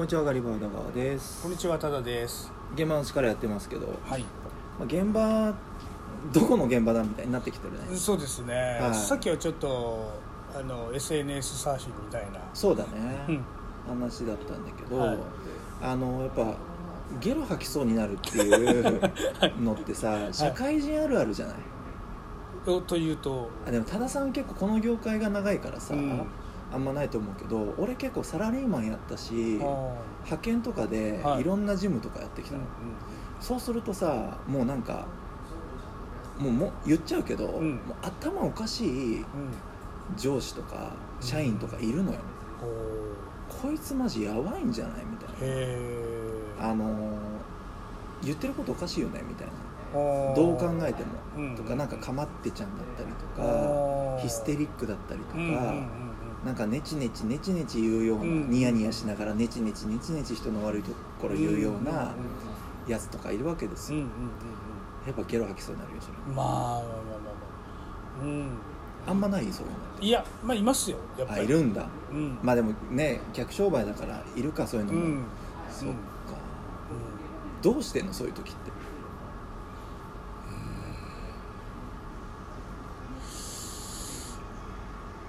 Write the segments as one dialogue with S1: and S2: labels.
S1: こんにちはガリバーダ川です
S2: こんにちは、ただです。
S1: 現場の力やってますけど、
S2: はい。
S1: まあ、現場どこの現場だみたいになってきてるね
S2: そうですね。
S1: はい
S2: さっきはちょっとあの SNS サーフィンみたいな。
S1: そうだね、
S2: うん。
S1: 話だったんだけど、
S2: はい
S1: あのやっぱゲロ吐きそうになるっていう のってさ社会人あるあるじゃない、
S2: おというと、
S1: あでも多田さん結構この業界が長いからさ、
S2: うん
S1: あんまないと思うけど俺結構サラリーマンやったし派遣とかで
S2: はい。
S1: いろんなジムとかやってきたの、
S2: うん
S1: そうするとさもうなんかもうもう言っちゃうけど、
S2: うん。
S1: もう頭おかしい
S2: うん。うん。
S1: 上司とか社員とかいるのよ、
S2: お
S1: こいつマジやばいんじゃないみたい。な。あのー言ってることおかしいよねみたいな。どう考えても、
S2: うん。
S1: とかなんかかまってちゃんだったりとかヒステリックだったりとか、
S2: うんうんうん
S1: なんかネチネチネチネチ言うような、
S2: うん
S1: ニヤニヤしながらネチネチネチネチ人の悪いところ言うようなやつとかいるわけですよ、
S2: うんうんうんうん
S1: やっぱゲロ吐きそうになるよそれ
S2: うん。まあまあまあまあまあ。うん。
S1: あんまないそういうの
S2: いや、まあいますよ。やっぱり。
S1: あいるんだ
S2: うん。
S1: まあでもね客商売だからいるかそういうのも、
S2: うん。
S1: そっか
S2: うん
S1: どうしてんのそういう時って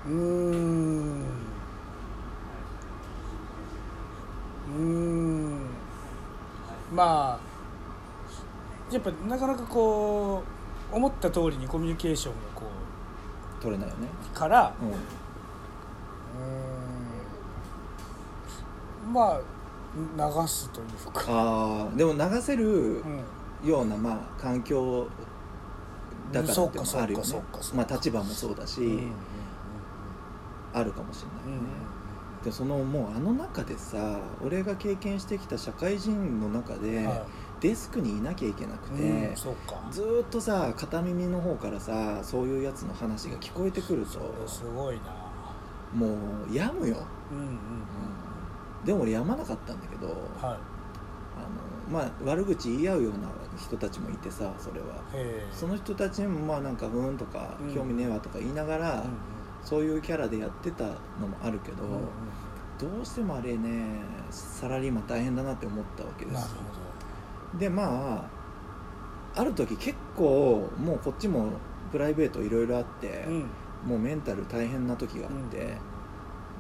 S2: うーんうーん。まあやっぱなかなかこう思った通りにコミュニケーションがこ
S1: 取れないよね。
S2: うから
S1: うん。
S2: うーん。まあ流すというか、
S1: ああでも流せる
S2: うん、
S1: ようなまあ環境だからってもあるよね。まあ立場もそうだし、
S2: うんうん
S1: あるかもしれ
S2: うん
S1: ないよね、でもそのもうあの中でさ俺が経験してきた社会人の中で、
S2: うんは
S1: デスクにいなきゃいけなく
S2: い
S1: て、
S2: うん
S1: ずーっとさ片耳の方からさそういうやつの話が聞こえてくると
S2: すごいな。
S1: もう病むよ、
S2: うんうんうん。
S1: でも俺病まなかったんだけど、
S2: はい。
S1: あのまあ悪口言い合うような人たちもいてさそれは。その人たちにもまあなんかふーんとか
S2: うん。
S1: 興味ねえわとか言いながら、
S2: うん
S1: そういうキャラでやってたのもあるけど、
S2: うんうん。うん
S1: どうしてもあれねサラリーマン大変だなって思ったわけで
S2: なる
S1: す
S2: ほ
S1: でまあある時結構もうこっちもプライベートいろいろあって、
S2: どうん。
S1: もうメンタル大変な時があって、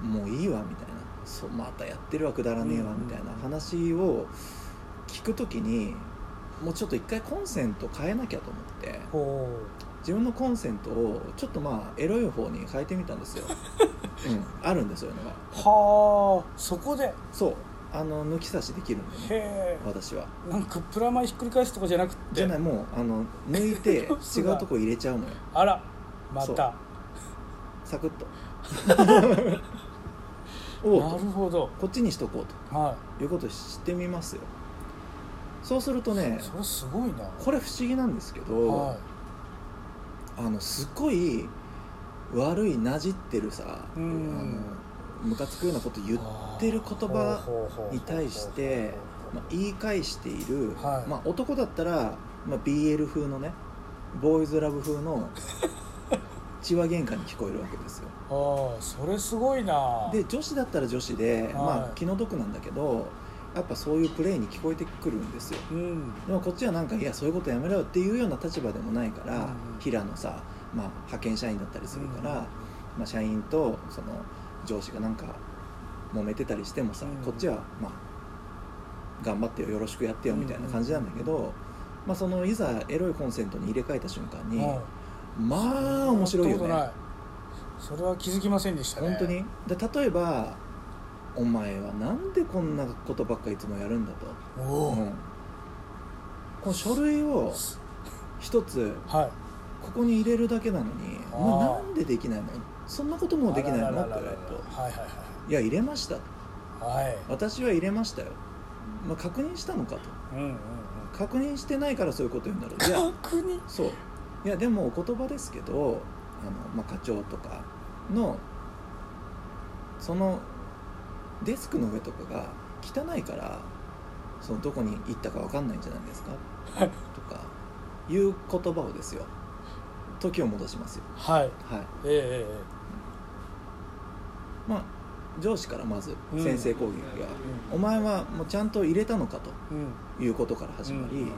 S1: もういいわみたいな。そうまたやってるわくだらねえわ
S2: うん
S1: みたいな話を聞く時にもうちょっと一回コンセント変えなきゃと思って。
S2: ほ
S1: 自分のコンセントをちょっとまあエロい方に変えてみたんですよ、うん、あるんですよいうのが
S2: うはあそこで？へ
S1: そう。あの抜き差しできるんでね
S2: え。
S1: 私は。
S2: なんかプラマイひっくり返すとかじゃなくて？
S1: じゃないもうあの抜いて 違うとこ入れちゃうのよ。
S2: あらまた。
S1: サクッと。
S2: な
S1: おう。
S2: るほど。
S1: こっちにしとこう
S2: は
S1: ということをしてみますよ。そうするとね
S2: いそれすごいな。
S1: これ不思議なんですけど、
S2: は
S1: あのすごい悪いなじってるさあ
S2: うん。
S1: のムカつくようなこと言ってる言葉に対して、まあ、言い返している、
S2: はい。
S1: まあ、男だったら、まあ、BL 風のねボーイズラブ風の 血話喧嘩に聞こえるわけですよ。
S2: ああそれすごいな。
S1: で女子だったら女子で、ま
S2: はい。
S1: あ、気の毒なんだけどやっぱそういうプレーに聞こえてくるんですよ。
S2: うん。
S1: でもこっちはなんかいやそういうことやめろよっていうような立場でもないから、
S2: うん。
S1: 平野さ、まあ、派遣社員だったりするから、
S2: うん。
S1: まあ、社員とその上司がなんか揉めてたりしてもさ、
S2: うん。
S1: こっちはまあ頑張ってよよろしくやってよみたいな感じなんだけど、まあ、そのいざエロいコンセントに入れ替えた瞬間に、
S2: はい
S1: まあ面白いよね。
S2: それは気づきませんでしたね。
S1: 本当に？で例えば「お前はなんでこんなことばっかいつもやるんだ」と。う。ん。この書類を一つ
S2: はい。
S1: ここに入れるだけなのに「
S2: あー。
S1: お前なんでできないの？そんなこともできないの?」って言われると
S2: はいはい「
S1: いや入れました」
S2: はいはい。
S1: 私は入れましたよ」まあ、確認したのかと。
S2: うんうんうん。
S1: 確認してないからそういうこと言うんだろう。いや
S2: 確認？
S1: そう。いやでもお言葉ですけどあの、まあ、課長とかのそのデスクの上とかが汚いからそのどこに行ったか分かんないんじゃないですか？
S2: はい。
S1: とかいう言葉をですよ。時を戻しますよ。
S2: はい。
S1: はい。
S2: ええええ
S1: まあ上司からまず
S2: うん。
S1: 先制攻撃が、
S2: う
S1: お前はもうちゃんと入れたのか
S2: うん。
S1: ということから始まり、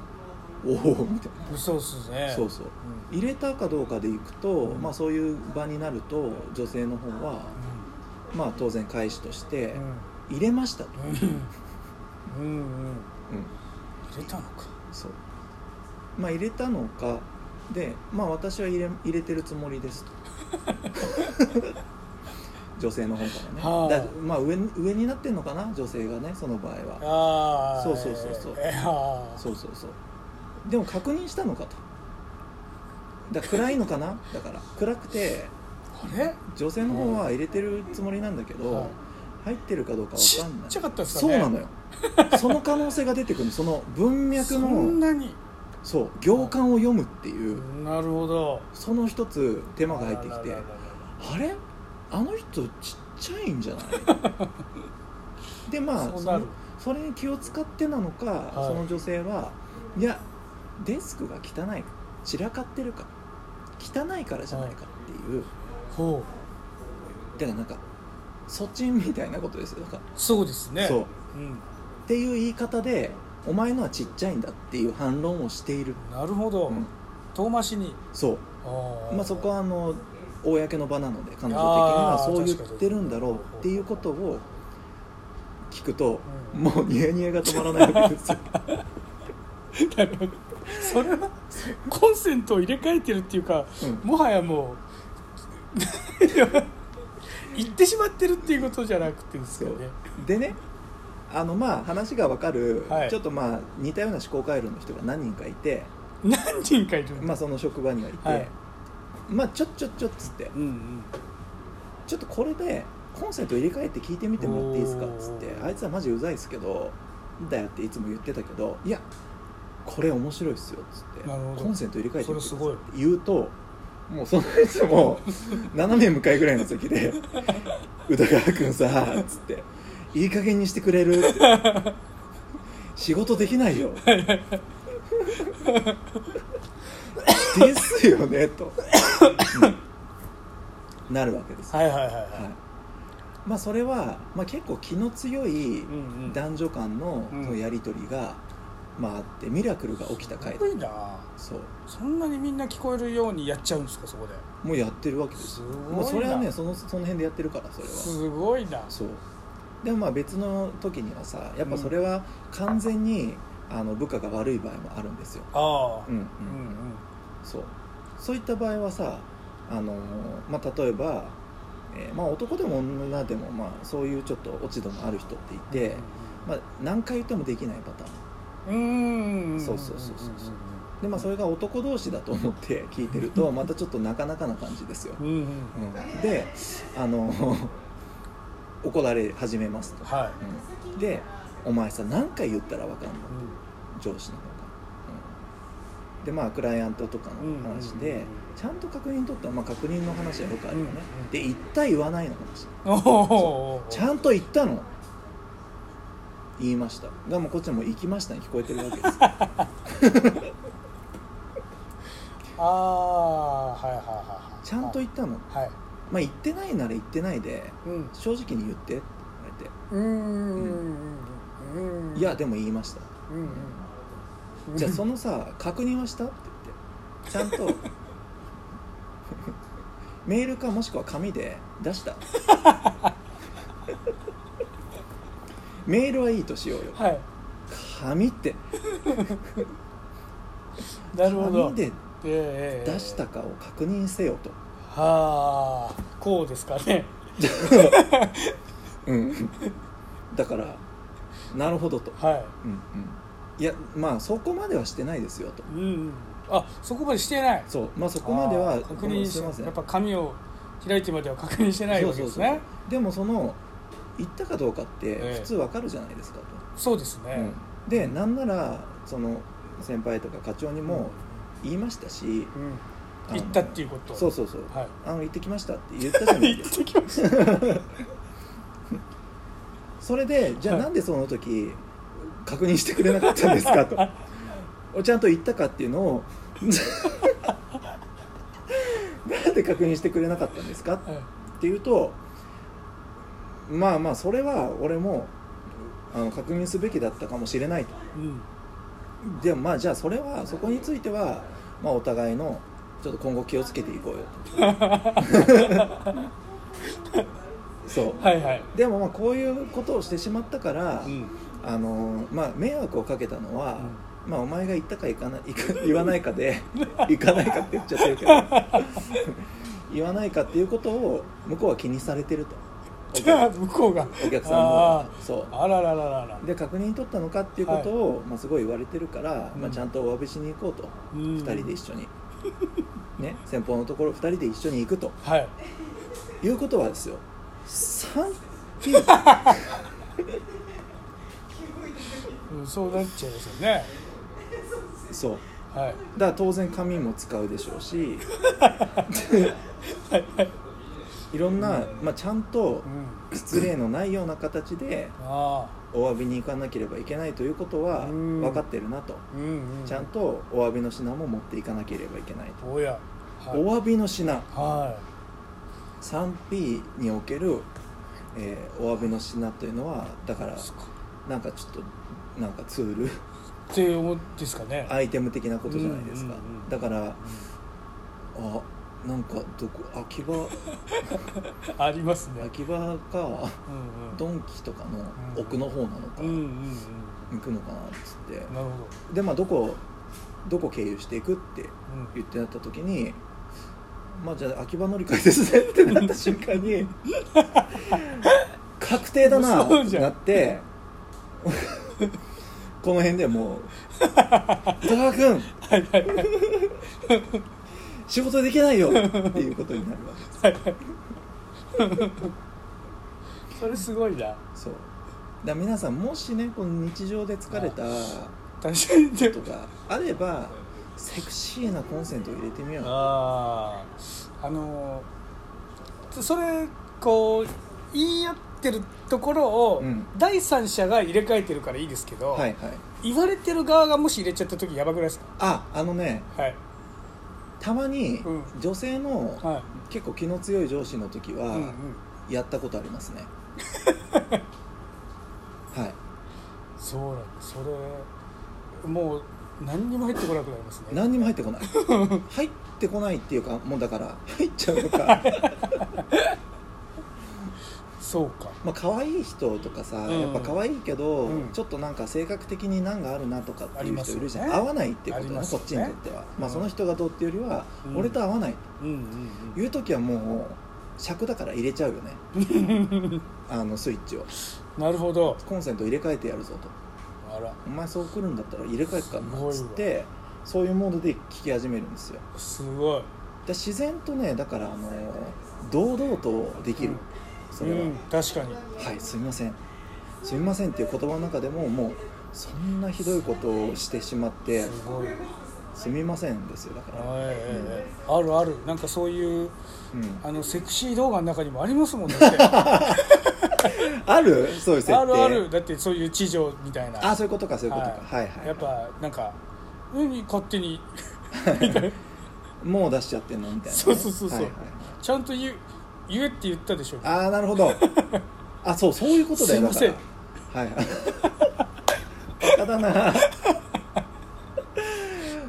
S1: おおみたいな、
S2: そうっすね。
S1: そうそう。
S2: うん。
S1: 入れたかどうかでいくと、
S2: うん。
S1: まあ、そういう場になると女性の方は、まあ、当然返しとして
S2: うん。
S1: 入れましたと、
S2: うん。うん入れたのか。
S1: そう。まあ入れたのかでまあ私は入れ入れてるつもりですと。女性の方からね、
S2: はあ。
S1: だまあ上に上になってんのかな女性がねその場合は。
S2: ああ
S1: そうそうそうそう。
S2: えー
S1: そうそうそう。でも確認したのかと。だ暗いのかな？だから。暗くて
S2: あれ？
S1: 女性の方は入れてるつもりなんだけど、
S2: はい。
S1: 入ってるかどうかわ
S2: ち
S1: かんない。
S2: っちゃかったですかね。
S1: そうなのよ。その可能性が出てくるの。その文脈
S2: そん
S1: の
S2: なに。
S1: そう行間を読むっていう。
S2: なるほど。
S1: その一つ手間が入ってきて。
S2: あ
S1: れ？あの人ちっちゃいんじゃない？でまあその
S2: そ
S1: れに気を使ってなのか、
S2: はい。
S1: その女性はいやデスクが汚い散らかってるか汚いからじゃないかっていう、
S2: ほう。
S1: だからなんかそっちみたいなことですよ。だから
S2: そうですね。
S1: そう。
S2: うん。
S1: っていう言い方でお前のはちっちゃいんだっていう反論をしている、
S2: なるほど、
S1: うん。
S2: 遠回しに。
S1: そう。まあ、そこはあの公の場なので彼女的に
S2: あ
S1: は
S2: ー
S1: そう言ってるんだろうっていうことを聞くと、
S2: うん。
S1: もうニヤニヤが止まらないわけですよ。
S2: それはコンセントを入れ替えてるっていうか、
S1: うん。
S2: もはやもう 言ってしまってるっていうことじゃなくてですよね。
S1: でねあのまあ話が分かる、
S2: はい。
S1: ちょっとまあ似たような思考回路の人が何人かいて、
S2: 何人かいる
S1: まあ、その職場にはいて、
S2: はい。
S1: まあちょっちょっちょっつって
S2: うんうん。
S1: ちょっとこれでコンセント入れ替えて聞いてみてもらっていいですかっつって
S2: おー。
S1: あいつはマジうざいですけどだよっていつも言ってたけどいやこれ面白いっすよっつって
S2: なるほど。
S1: コンセント入れ替えてみてくださいって言うともうその人も斜め向かいぐらいの席で「宇田川君さ」っつって「いい加減にしてくれる?」って「仕事できないよ」ですよねと、うんなるわけです。
S2: はいはいはいはい、
S1: はい。まあそれは、まあ、結構気の強い
S2: うんうん。
S1: 男女間のやり取りが、まあ、あってミラクルが起きた回
S2: すごいな。
S1: そう。
S2: そんなにみんな聞こえるようにやっちゃうんですかそこで。
S1: もうやってるわけです
S2: す
S1: よ
S2: ごいな。
S1: まあ、それはねそのその辺でやってるからそれは。
S2: すごいな。
S1: そう。でもまあ別の時にはさやっぱそれは完全に、あの部下が悪い場合もあるんですよ、
S2: ああ。
S1: うんうん。
S2: うんうん。
S1: そう。そういった場合はさあの、まあ、例えば、えーまあ、男でも女でも、まあ、そういうちょっと落ち度のある人っていて、まあ、何回言ってもできないパターン
S2: うん。うん
S1: そうそうそうそう。でまあそれが男同士だと思って聞いてると またちょっとなかなかな感じですよ、
S2: うんうん。うん。
S1: うんであの 怒られ始めますと、
S2: は
S1: うん。でお前さ何回言ったら分かんの？
S2: い、
S1: 上司の方。が、うん。でまあクライアントとかの話で、
S2: うんうんうん
S1: ちゃんと確認取ったら、まあ、確認の話はよくあるよね、
S2: うんうん
S1: で言った言わないの話。ちゃんと言ったの言いました。がもうこっちはもう行きましたに聞こえてるわけです。
S2: ああはいはいはいはい。
S1: ちゃんと言ったの？
S2: はい。
S1: まあ言ってないなら言ってないで
S2: うん。
S1: 正直に言ってって言わ
S2: うーんうん
S1: れていやでも言いました。
S2: うんうん。
S1: じゃあそのさ確認はした？って言って。ちゃんと。メールかもしくは紙で出した？メールはいいとしようよ。
S2: はい。
S1: 紙って。
S2: なるほど。
S1: 紙で
S2: ええ
S1: 出したかを確認せよと。
S2: はあこうですかね。
S1: うん。だからなるほどと、
S2: はい。
S1: うんうん、いやまあそこまではしてないですよと。
S2: うんあそこまでしてない。
S1: そう。まあそこまでは
S2: 確認し
S1: すいません。
S2: やっぱ紙を開いてまでは確認してないわけですね。
S1: でもその言ったかどうかって
S2: ええ。
S1: 普通わかるじゃないですかと、
S2: そうですね、
S1: うん。でなんならその先輩とか課長にも言いましたし、
S2: うん。
S1: あの
S2: 言ったっていうこと。
S1: そうそうそう、
S2: はい。
S1: あの行ってきましたって言ったじゃないですか。
S2: てきました。
S1: それでじゃあ
S2: はい。
S1: なんでその時確認してくれなかったんですかと。ちゃんと言ったかっていうのを。なんで確認してくれなかったんですかっ
S2: はい
S1: ていうとまあまあそれは俺もあの確認すべきだったかもしれないと。
S2: うん。
S1: でもまあじゃあそれはそこについては、まあ、お互いのちょっと今後気をつけていこうよと。そう。
S2: はいはい。
S1: でもまあこういうことをしてしまったから、
S2: うん。
S1: あのまあ、迷惑をかけたのは、まあ、お前が言ったか言かない言わないかで 言かないかって言っちゃってるけど言わないかっていうことを向こうは気にされてると
S2: 向こうが。
S1: お客さんの方が
S2: あ
S1: そう。
S2: ーあららららら。
S1: で確認取ったのかっていうことを、まあ、すごい言われてるから、
S2: うん。
S1: まあ、ちゃんとお詫びしに行こうと、
S2: うん。
S1: 二2人で一緒に。ね先方のところ2人で一緒に行くと。
S2: はい。
S1: いうことはですよ。3P
S2: うんそうなっちゃいますよね。
S1: そう。
S2: はい。
S1: だから当然紙も使うでしょうし。いろんな、まあ、ちゃんと
S2: うん。
S1: 失礼のないような形で
S2: あ
S1: お詫びに行かなければいけないということは
S2: うん。
S1: 分かってるなと。ちゃんとお詫びの品も持っていかなければいけないと。
S2: おや。はい。
S1: お詫びの品。
S2: は
S1: 3P における、えーお詫びの品というのはだからなんかちょっとなんかツール。
S2: って思うんですかね。
S1: アイテム的なことじゃないですか、だからあなんかどこ秋葉？
S2: ありますね。
S1: 秋葉か。
S2: うんうん。
S1: ドンキとかの奥の方なのか、
S2: うんうんうん。
S1: 行くのかなっつって。
S2: なるほど。
S1: でまあどこどこ経由していくって
S2: うん。
S1: 言ってなった時にまあじゃあ秋葉乗り換えですね。ってなった瞬間に確定だなってなってこの辺でもう「高川君！
S2: はいはいはい
S1: 仕事できないよ」っていうことになるわけです。
S2: それすごいな。
S1: そう。だから皆さんもしねこの日常で疲れた
S2: 確かに。で
S1: とかあればセクシーなコンセントを入れてみよう。
S2: あああのーそれこう言い合ってるところを、
S1: うん。
S2: 第三者が入れ替えてるからいいですけど、
S1: はいはい。
S2: 言われてる側がもし入れちゃった時やばくないですか？
S1: ああのね
S2: はい
S1: たまに
S2: うん。
S1: 女性の
S2: はい。
S1: 結構気の強い上司の時はやったことありますね。はい。
S2: そうなんです。それもう何にも入ってこなくなりますね。
S1: 何にも入ってこない。入ってこないっていうかもうだから入っちゃうのか
S2: そうか。
S1: まあ可愛い人とかさ、
S2: うん。
S1: やっぱ可愛いけど、
S2: うん。
S1: ちょっとなんか性格的に難があるなとかっていう人いるじゃん、
S2: ね。
S1: 合わないってことね
S2: ね。
S1: こっちにとっては、まあ、
S2: うん
S1: その人がどうっていうよりは、
S2: うん。
S1: 俺と合わないと。いう時はもう尺だから入れちゃうよね。
S2: う ん
S1: あのスイッチを。
S2: なるほど。
S1: コンセント入れ替えてやるぞと。
S2: あら。
S1: お前そう来るんだったら入れ替えっかなっつってそういうモードで聞き始めるんですよ。
S2: すごい。
S1: で自然とねだからあの堂々とできる、それは、
S2: うん、確かに。
S1: はいすみません。すみませんっていう言葉の中でももうそんなひどいことをしてしまって
S2: すごい。
S1: すみませんですよだから、
S2: ええええあるある。なんかそういう
S1: うん、
S2: あのセクシー動画の中にもありますもんね。
S1: ある？そういう設定。
S2: あるある。だってそういう地上みたいな。
S1: あそういうことかそういうことか、はい、はい
S2: やっぱなんか何勝手に。
S1: もう出しちゃってんの？みたいなね、
S2: そうそうそうそう。
S1: はいはい。
S2: ちゃんと言う言えって言ったでしょ。
S1: ああなるほど。あそうそういうことだよ。
S2: すいません。
S1: はい。バカだな。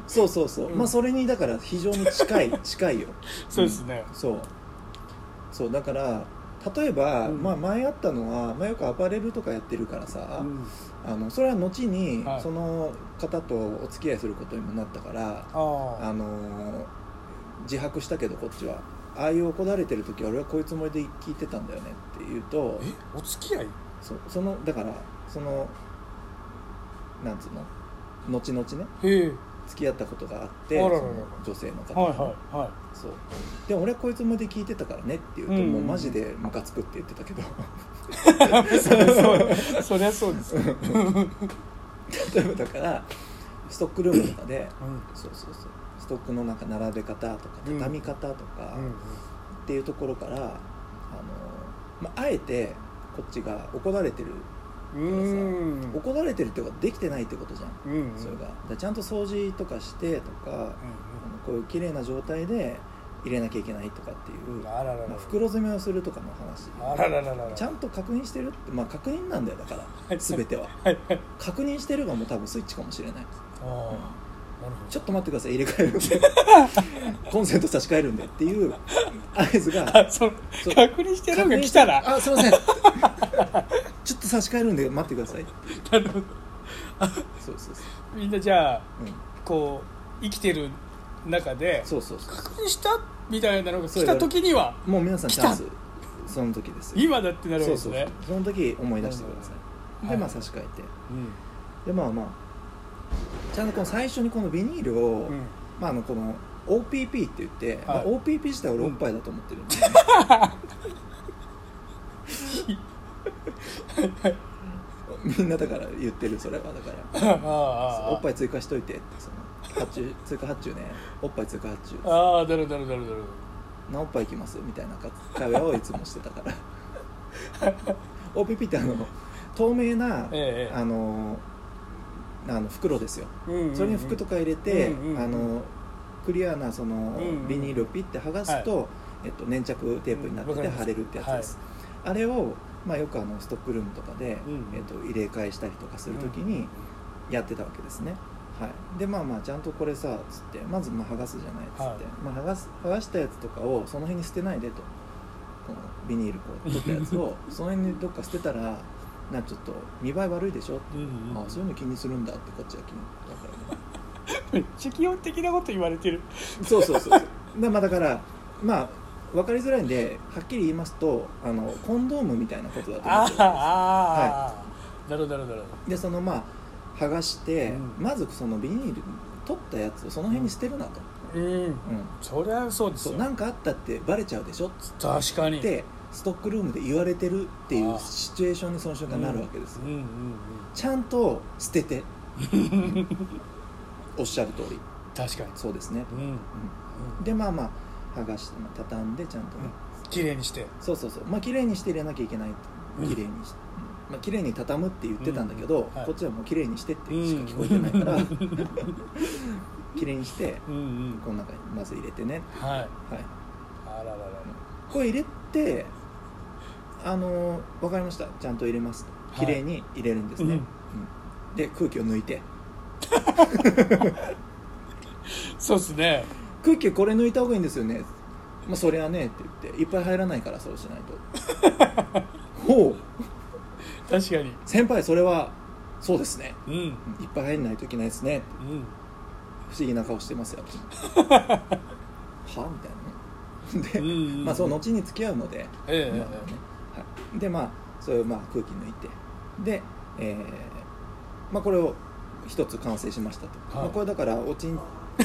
S1: そうそうそう、
S2: うん。
S1: まあそれにだから非常に近い 近いよ。
S2: そうですね。
S1: うん。そう。そうだから例えば、
S2: うん。
S1: まあ、前あったのは、まあ、よくアパレルとかやってるからさ、
S2: うん。
S1: あのそれは後に、
S2: はい。
S1: その方とお付き合いすることにもなったから
S2: ああ
S1: あの自白したけどこっちはああいう怒られてる時は俺はこういうつもりで聞いてたんだよねって言うと
S2: え？お付き合い？
S1: そうそのだからそのなんつうの？後々ね
S2: へえ。
S1: 付き合ったことがあって
S2: あららら
S1: 女性の方
S2: はい
S1: と
S2: はいはい。
S1: そう。で俺はこいつまで聞いてたからねって言うと、
S2: うん
S1: もうマジでムカつくって言ってたけど。
S2: そりゃそうそりゃそうですよ、
S1: 例えばだからストックルームとかで
S2: うん。
S1: そうそうそうストックのなんか並べ方とか
S2: うん。
S1: 畳み方とか
S2: うん
S1: っていうところから、あのまあ、あえてこっちが怒られてる
S2: うんうん。
S1: 怒られてるってことはできてないってことじゃん、
S2: うん
S1: それが。ちゃんと掃除とかしてとか、あのこういう綺麗な状態で入れなきゃいけないとかっていう、
S2: あららら
S1: まあ、袋詰めをするとかの話。ちゃんと確認してるってまあ確認なんだよだから。
S2: はい。
S1: 全ては。確認してるがもう多分スイッチかもしれない。
S2: ああなるほど
S1: ちょっと待ってください入れ替えるんで。コンセント差し替えるんでっていう合図が。
S2: あそう。確認してるのが来たら。
S1: あすいません。ちょっと差し替えるんで待ってください。
S2: なるほど。
S1: そうそうそう、
S2: みんなじゃあ
S1: うん、
S2: こう生きてる中で
S1: そうそうそう。
S2: 確認した？みたいなのが来た時には
S1: もう皆さんチャンス。その時ですよ。
S2: 今だってなるわけ
S1: そう
S2: ですね。
S1: そうそう。その時思い出してください。でまあ差し替えて。
S2: うん。
S1: でまあまあちゃんとこの最初にこのビニールを、
S2: うん。
S1: まあ、あのこの OPP って言って、まあ、
S2: はい
S1: OPP 自体俺おっぱいだと思ってるんで、みんなだから言ってるそれはだから。
S2: ああああ
S1: おっぱい追加しといてってその発注追加発注ね。おっぱい追加発注。
S2: ああなるほどなるほどなる。ほど
S1: なおっぱいいきます？みたいな会話をいつもしてたから。OPP ってあの透明な、
S2: ええ。
S1: あのあの袋ですよ。
S2: うんうんうん。
S1: それに服とか入れて、
S2: うんうんうん。
S1: あのクリアなその
S2: んうん
S1: ビニールをピッて剥がすと、えっと、粘着テープになってて貼れるってやつです、あれを、まあ、よくあのストックルームとかで、
S2: うん。
S1: えっと、入れ替えしたりとかするときにやってたわけですね、はい、でまあまあちゃんとこれさつってまずまあ剥がすじゃないっつって、
S2: はい。
S1: まあ、剥がす剥がしたやつとかをその辺に捨てないでと。このビニールこう取ったやつを その辺にどっか捨てたらなんかちょっと見栄え悪いでしょ？
S2: うんうんうん。
S1: あそういうの気にするんだってこっちは気にだからね。
S2: めっちゃ基本的なこと言われてる。
S1: そうそうそうそう。でまあだからまあ分かりづらいんではっきり言いますとあのコンドームみたいなことだと思
S2: ああ
S1: ってる
S2: ああ、なるほどなるほどなるほ
S1: でそのまあ剥がして、
S2: うん。
S1: まずそのビニール取ったやつをその辺に捨てるなと、
S2: どうん。
S1: うん。
S2: そりゃそうですよ。
S1: そうなんかあったってバレちゃうでしょ？っ
S2: 確かに。
S1: てストックルームで言われてるっていう
S2: あ
S1: シチュエーションにその瞬間なるわけですよ、
S2: うんうん
S1: ちゃんと捨てて。
S2: う ん
S1: おっしゃる通り。
S2: 確かに。
S1: そうですね、
S2: うん。
S1: うん。でまあまあ剥がしてまあ畳んでちゃんとね、
S2: 綺麗にして。
S1: そうそうそう。まあ綺麗にして入れなきゃいけない
S2: うん。
S1: 綺麗にし、うんまあ綺麗に畳むって言ってたんだけど、
S2: うん。はい。
S1: こっちはもう綺麗にしてってしか聞こえてないから、綺麗にして
S2: うんうん。
S1: この中にまず入れてね。
S2: はい。
S1: はい。
S2: あららら。
S1: これ入れてあの分かりました。ちゃんと入れます
S2: はい。
S1: 綺麗に入れるんですね、
S2: うん。
S1: うん。で空気を抜いて。
S2: そうっすね。
S1: 空気これ抜いた方がいいんですよね。まあそりゃねって言って。いっぱい入らないからそうしないと。ほう。
S2: 確かに。
S1: 先輩それはそうですね。
S2: うん。うん
S1: いっぱい入んないといけないですね。不思議な顔してますよ は？みたいなね。で、
S2: うんうんうん。
S1: まあそう後に付き合うので、
S2: ええ。
S1: まあね。はい、でまあそういうまあ空気抜いてで、えーまあこれを一つ完成しましたと、
S2: はい。
S1: まあ、これだからおちん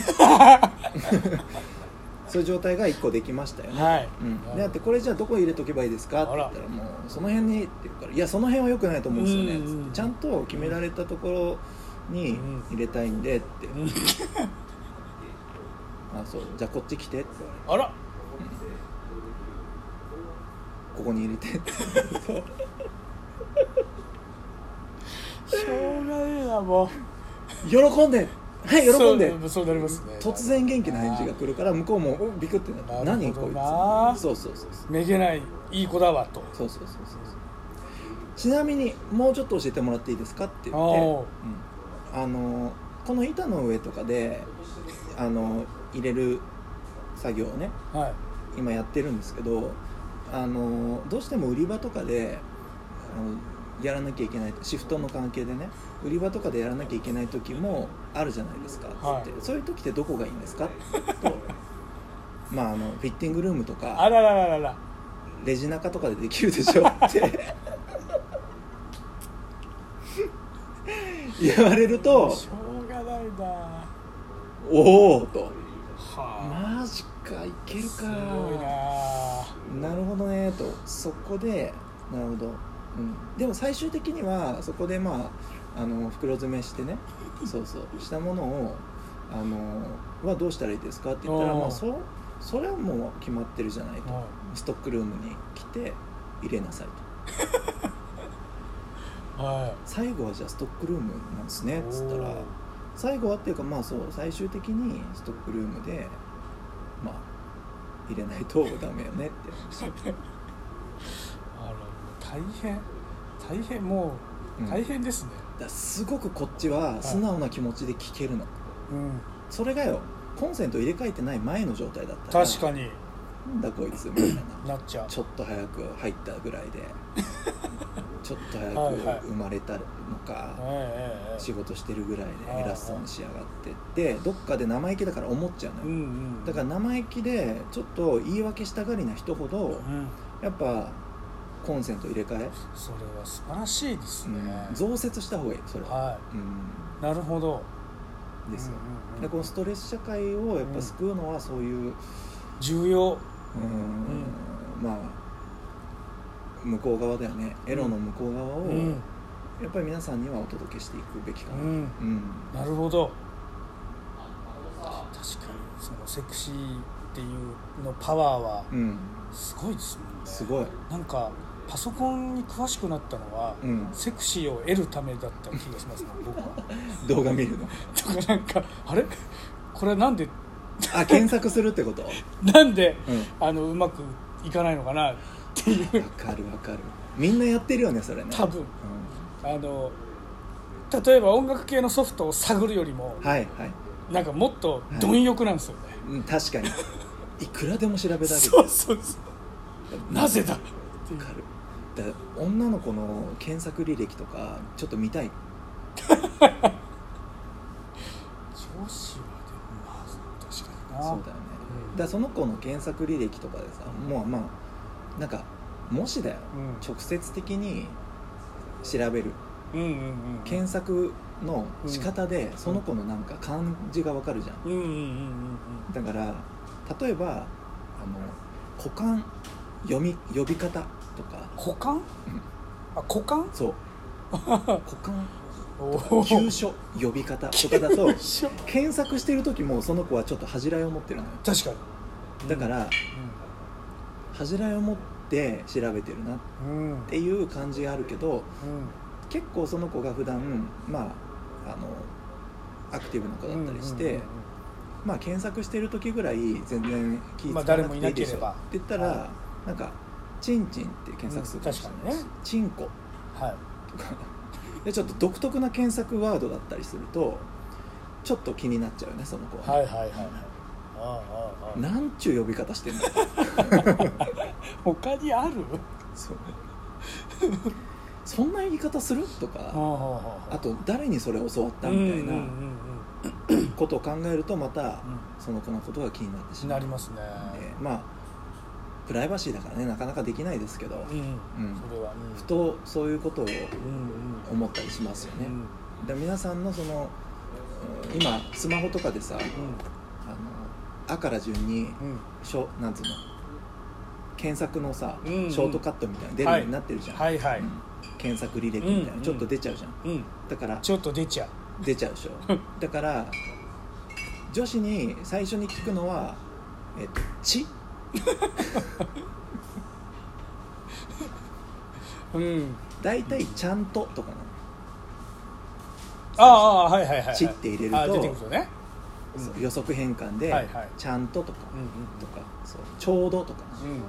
S1: そういう状態が一個できましたよね、
S2: はい。
S1: うん、でだってこれじゃあどこ入れとけばいいですか？って言ったらもうその辺にって言うからいやその辺はよくないと思うんですよね、ちゃんと決められたところに入れたいんでって、
S2: うん。
S1: あそう。じゃあこっち来てって。
S2: あら
S1: ここに入れて。
S2: しょう。がねえなもう。
S1: 喜んで。はい喜んで。
S2: そうそうなりますね。
S1: 突然元気な返事が来るから向こうもおビクってなって
S2: なるほど
S1: 何こい
S2: な
S1: つ。そうそうそうそう。
S2: めげないいい子だわと。
S1: そうそうそうそうちなみにもうちょっと教えてもらっていいですかって言って、
S2: お
S1: うん。あのこの板の上とかであの入れる作業をね
S2: はい。
S1: 今やってるんですけどあのどうしても売り場とかであのやらなきゃいけないシフトの関係でね売り場とかでやらなきゃいけない時もあるじゃないですかつって、
S2: はい
S1: そういう時ってどこがいいんですか？と。まああのフィッティングルームと
S2: あ
S1: から
S2: ららららら。
S1: レジ中とかでできるでしょ？って。言われると
S2: しょうがないな。
S1: おおと。
S2: は
S1: マジかいける
S2: すごい
S1: か
S2: な
S1: なるほどねと。そこでなるほど、うん、でも最終的にはそこでまああの袋詰めしてね。そうそう。したものをあのはどうしたらいいですかって言ったらまあそそれはもう決まってるじゃないと。
S2: は
S1: ストックルームに来て入れなさいと。
S2: は
S1: 最後はじゃあストックルームなんですね
S2: い
S1: っつったら。最後はっていうかまあそう。最終的にストックルームでまあ入れないとダメよねって。話
S2: あら大変大変も
S1: う
S2: うん大変ですね。
S1: だからすごくこっちは素直な気持ちで聞けるの、
S2: うん。
S1: それがよコンセント入れ替えてない前の状態だったら。
S2: 確かに
S1: なんだこいつみたいな。
S2: なっちゃう。
S1: ちょっと早く入ったぐらいで。ちょっと早く生まれたのか、仕事してるぐらいで偉そうに仕上がってって。どっかで生意気だから思っちゃうのよ、
S2: うんうん
S1: だから生意気でちょっと言い訳したがりな人ほど
S2: うん。
S1: やっぱコンセント入れ替え、
S2: それは素晴らしいですね、
S1: うん。増設した方がいいそれ。は、
S2: は
S1: うん。
S2: いなるほど。
S1: ですよ、でこのストレス社会をやっぱ救うのはそういう、
S2: 重要
S1: うん。まあ向こう側だよね。エロの向こう側を、
S2: うん。
S1: やっぱり皆さんにはお届けしていくべきかな、
S2: うん。
S1: うん。
S2: なるほど。確かにそのセクシーっていうのパワーは
S1: うん。
S2: すごいですもんね。
S1: すごい、
S2: なんかパソコンに詳しくなったのは、
S1: うん、
S2: セクシーを得るためだった気がしますね僕は。
S1: 動画見るの。
S2: だからなんかあれ？これなんで
S1: あ検索するってこと？
S2: なんで
S1: うん。
S2: あのうまくいかないのかな？っていう。
S1: わかるわかる。みんなやってるよねそれね。
S2: 多分。
S1: う
S2: あの例えば音楽系のソフトを探るよりも
S1: んはいはい。
S2: なんかもっと貪欲なんですよね、
S1: うん確かに。いくらでも調べられる。
S2: そうそうそう。なぜだ？って
S1: かる。だ女の子の検索履歴とかちょっと見たい
S2: 上司はでもまあ確かにな。
S1: そうだよね。
S2: うん
S1: だその子の検索履歴とかでさもうまあなんかもしだよ。
S2: うん。
S1: 直接的に調べる。
S2: うんうんうん
S1: 検索の仕方でその子のなんか漢字がわかるじゃん。
S2: うんうんうんうんうん。
S1: だから例えばあの股間読み呼び方とか。
S2: 股間あ股間
S1: そう。股間急所呼び方とかだと検索してる時もその子はちょっと恥じらいを持ってるのよ。
S2: 確かに。
S1: だから恥じらいを持って調べてるなっ
S2: うんうんうん。
S1: ていう感じがあるけど結構その子が普段まああのアクティブな子だったりして、
S2: うんうんうん
S1: まあ検索してる時ぐらい全然気
S2: まあ
S1: 使わなくていいでしょ、
S2: 誰もいなければ。
S1: って言ったら、
S2: は
S1: なんか「チンチン」って検索する
S2: うん確かにね。
S1: チンコ。
S2: はい。
S1: とかでちょっと独特な検索ワードだったりするとちょっと気になっちゃうよねその子は、
S2: はいはいはいはい。
S1: なんちゅう呼び方してんだよ
S2: 他にある？
S1: そう。そんな言い方する？とか。あと誰にそれ教わったみたいな
S2: うん。
S1: ことを考えるとまた
S2: うん。
S1: その子のことが気になってしまう。
S2: なりますね。
S1: でまあプライバシーだからねなかなかできないですけど、
S2: うん。
S1: うん。
S2: それは。うん。
S1: ふとそういうことを思ったりしますよね、
S2: うん。
S1: で皆さんのそのうん今スマホとかでさあの「あ」から順にしょなんつうの検索のさ、ショートカットみたいなの出るようになってるじゃん、
S2: はいはい。
S1: うん。検索履歴みたいな、
S2: うん。
S1: ちょっと出ちゃうじゃん。
S2: うん。
S1: だから
S2: ちょっと出ちゃう。
S1: 出ちゃうでしょ。だから女子に最初に聞くのは「えっと血?」
S2: うん。
S1: 大体「ちゃんと」とかなの。
S2: ああはいはいはいはい。
S1: 血って入れると
S2: あ出てくるよね。うん。
S1: そう予測変換で
S2: はいはい「
S1: ちゃんと」とか
S2: うんうん
S1: とかそうちょうどとかな。
S2: うんうん。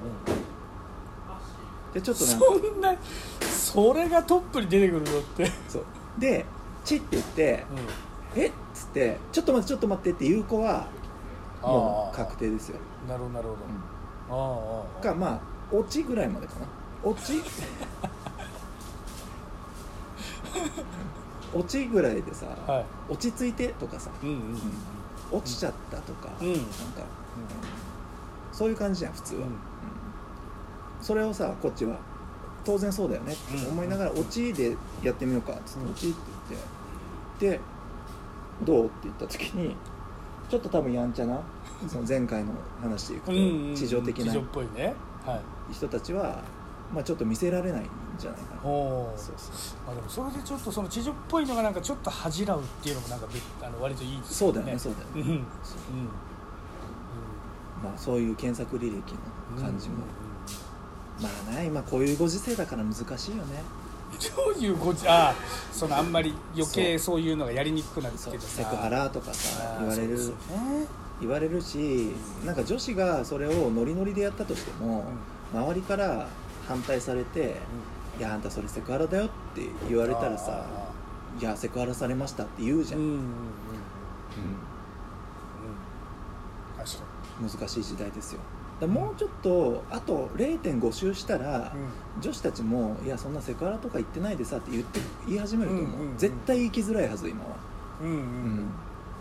S1: でちょっとなんか
S2: そんなそれがトップに出てくるのって。
S1: そう。で「チ」って言って「えっ?」つって「ちょっと待ってちょっと待って」って言う子はもう確定ですよ、
S2: なるほどなるほ
S1: う
S2: ど
S1: かまあ「オチ」ぐらいまでかな「オチ」オチぐらいでさ、
S2: はい。
S1: 落ち着いてとかさ、
S2: うんうん
S1: うん落ちちゃったとか、
S2: うん。
S1: なんか、そういう感じじゃん普通は、
S2: うん。
S1: うん。それをさこっちは当然そうだよねって思いながら「
S2: うん。
S1: 落ち」でやってみようかっつって「
S2: うん。
S1: 落ち」って言ってで「どう?」って言った時にちょっと多分やんちゃな その前回の話でいくと地上的な人たちは、まあ、ちょっと見せられないんじゃないかな。
S2: おお
S1: そうそう。
S2: まあでもそれでちょっとその地上っぽいのがなんかちょっと恥じらうっていうのもなんか別あの割といいです
S1: そうだよねそうだよね、まあ、そういう検索履歴の感じも、まあね今こういうご時世だから難しいよね
S2: どういうごちああそのあんまり余計そう。いうのがやりにくくなるって
S1: そ
S2: いううか
S1: セクハラとかさ言われる。
S2: ね
S1: 言われるしなんか女子がそれをノリノリでやったとしても、周りから反対されて「いやあんたそれセクハラだよ」って言われたらさ「いやセクハラされました」って言うじゃん、
S2: うんうん
S1: 難しい時代ですよもうちょっとあと0.5周したら、
S2: に
S1: 女子たちも「いやそんなセクハラとか言ってないでさ」って言って言い始めると思う、
S2: うんうんうん。
S1: 絶対言いきづらいはず今は、
S2: うんうん
S1: うん。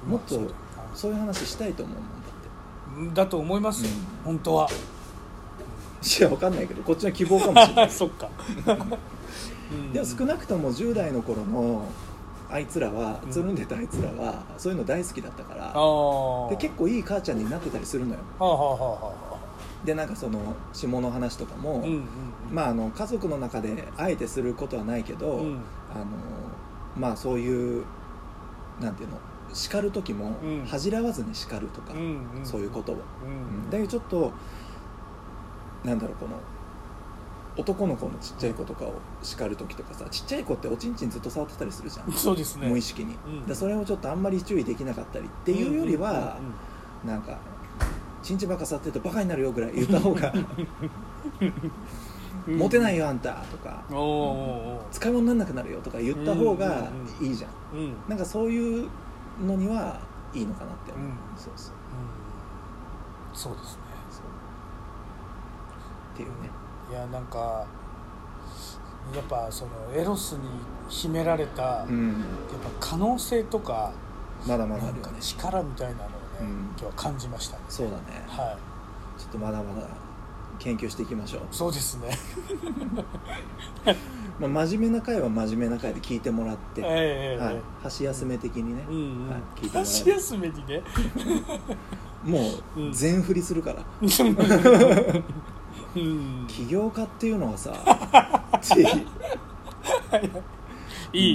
S2: うん。
S1: もっと
S2: まあ
S1: そういう話したいと思うもんだって。
S2: だだと思いますよ、
S1: うん。
S2: 本当は。
S1: いやわかんないけどこっちの希望かもしれない。
S2: そっか。
S1: でも少なくとも10代の頃のあいつらは
S2: うん。
S1: つるんでたあいつらはそういうの大好きだったから、
S2: ああ
S1: で結構いい母ちゃんになってたりするのよ。
S2: はあはあはあは
S1: でなんかその下の話とかも、
S2: あうんうんうん。
S1: まああの家族の中であえてすることはないけど、
S2: うん。
S1: あのまあそういうなんていうの叱る時も
S2: うん。
S1: 恥じらわずに叱るとか、
S2: うんうん
S1: そういうことを、
S2: う
S1: うん。
S2: ん。
S1: だけどちょっとなんだろうこの男の子のちっちゃい子とかを叱る時とかさちっちゃい子っておちんちんずっと触ってたりするじゃん。
S2: そうですね。
S1: 無意識に、
S2: うん。
S1: でそれをちょっとあんまり注意できなかったりっていうよりは、なんか「ちんちんばっか触ってるとバカになるよ」ぐらい言った方が「モテない
S2: よ
S1: よあんた」とか
S2: おーお「
S1: 使い物にならなくなるよ」とか言った方が
S2: うん
S1: いいじゃん。なんかそういうのにはいいのかなって思う、
S2: うん。
S1: そうそう。
S2: そうですね。
S1: そう。っていうね。
S2: いやなんかやっぱそのエロスに秘められた、やっ
S1: うん
S2: ぱ可能性とか
S1: まだまだ
S2: なんか
S1: あるよね。
S2: 力みたいなの今日は感じましたね。
S1: そうだね。
S2: はい。
S1: ちょっとまだまだ研究していきましょう、
S2: そうですね。
S1: まあ、真面目な回は真面目な回で聞いてもらって、
S2: ええ
S1: はい、箸休め的にね、
S2: うんうん、
S1: はい、聞いてもら
S2: 箸休めにね。
S1: え も
S2: う
S1: うん。全振りするから、
S2: うん。
S1: 起業家っていうのはさ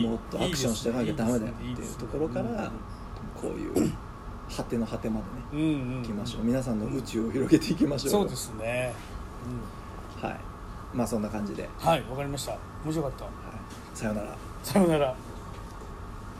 S1: もっとアクションしてなきゃダメだよっていうところからこういう果ての果てまでね
S2: うんうんうん。
S1: 行きましょう。皆さんの宇宙を広げていきましょう
S2: そうですね、
S1: はい。まあそんな感じで、はい、
S2: はいわかりました。面白かった。
S1: さようなら。
S2: さようなら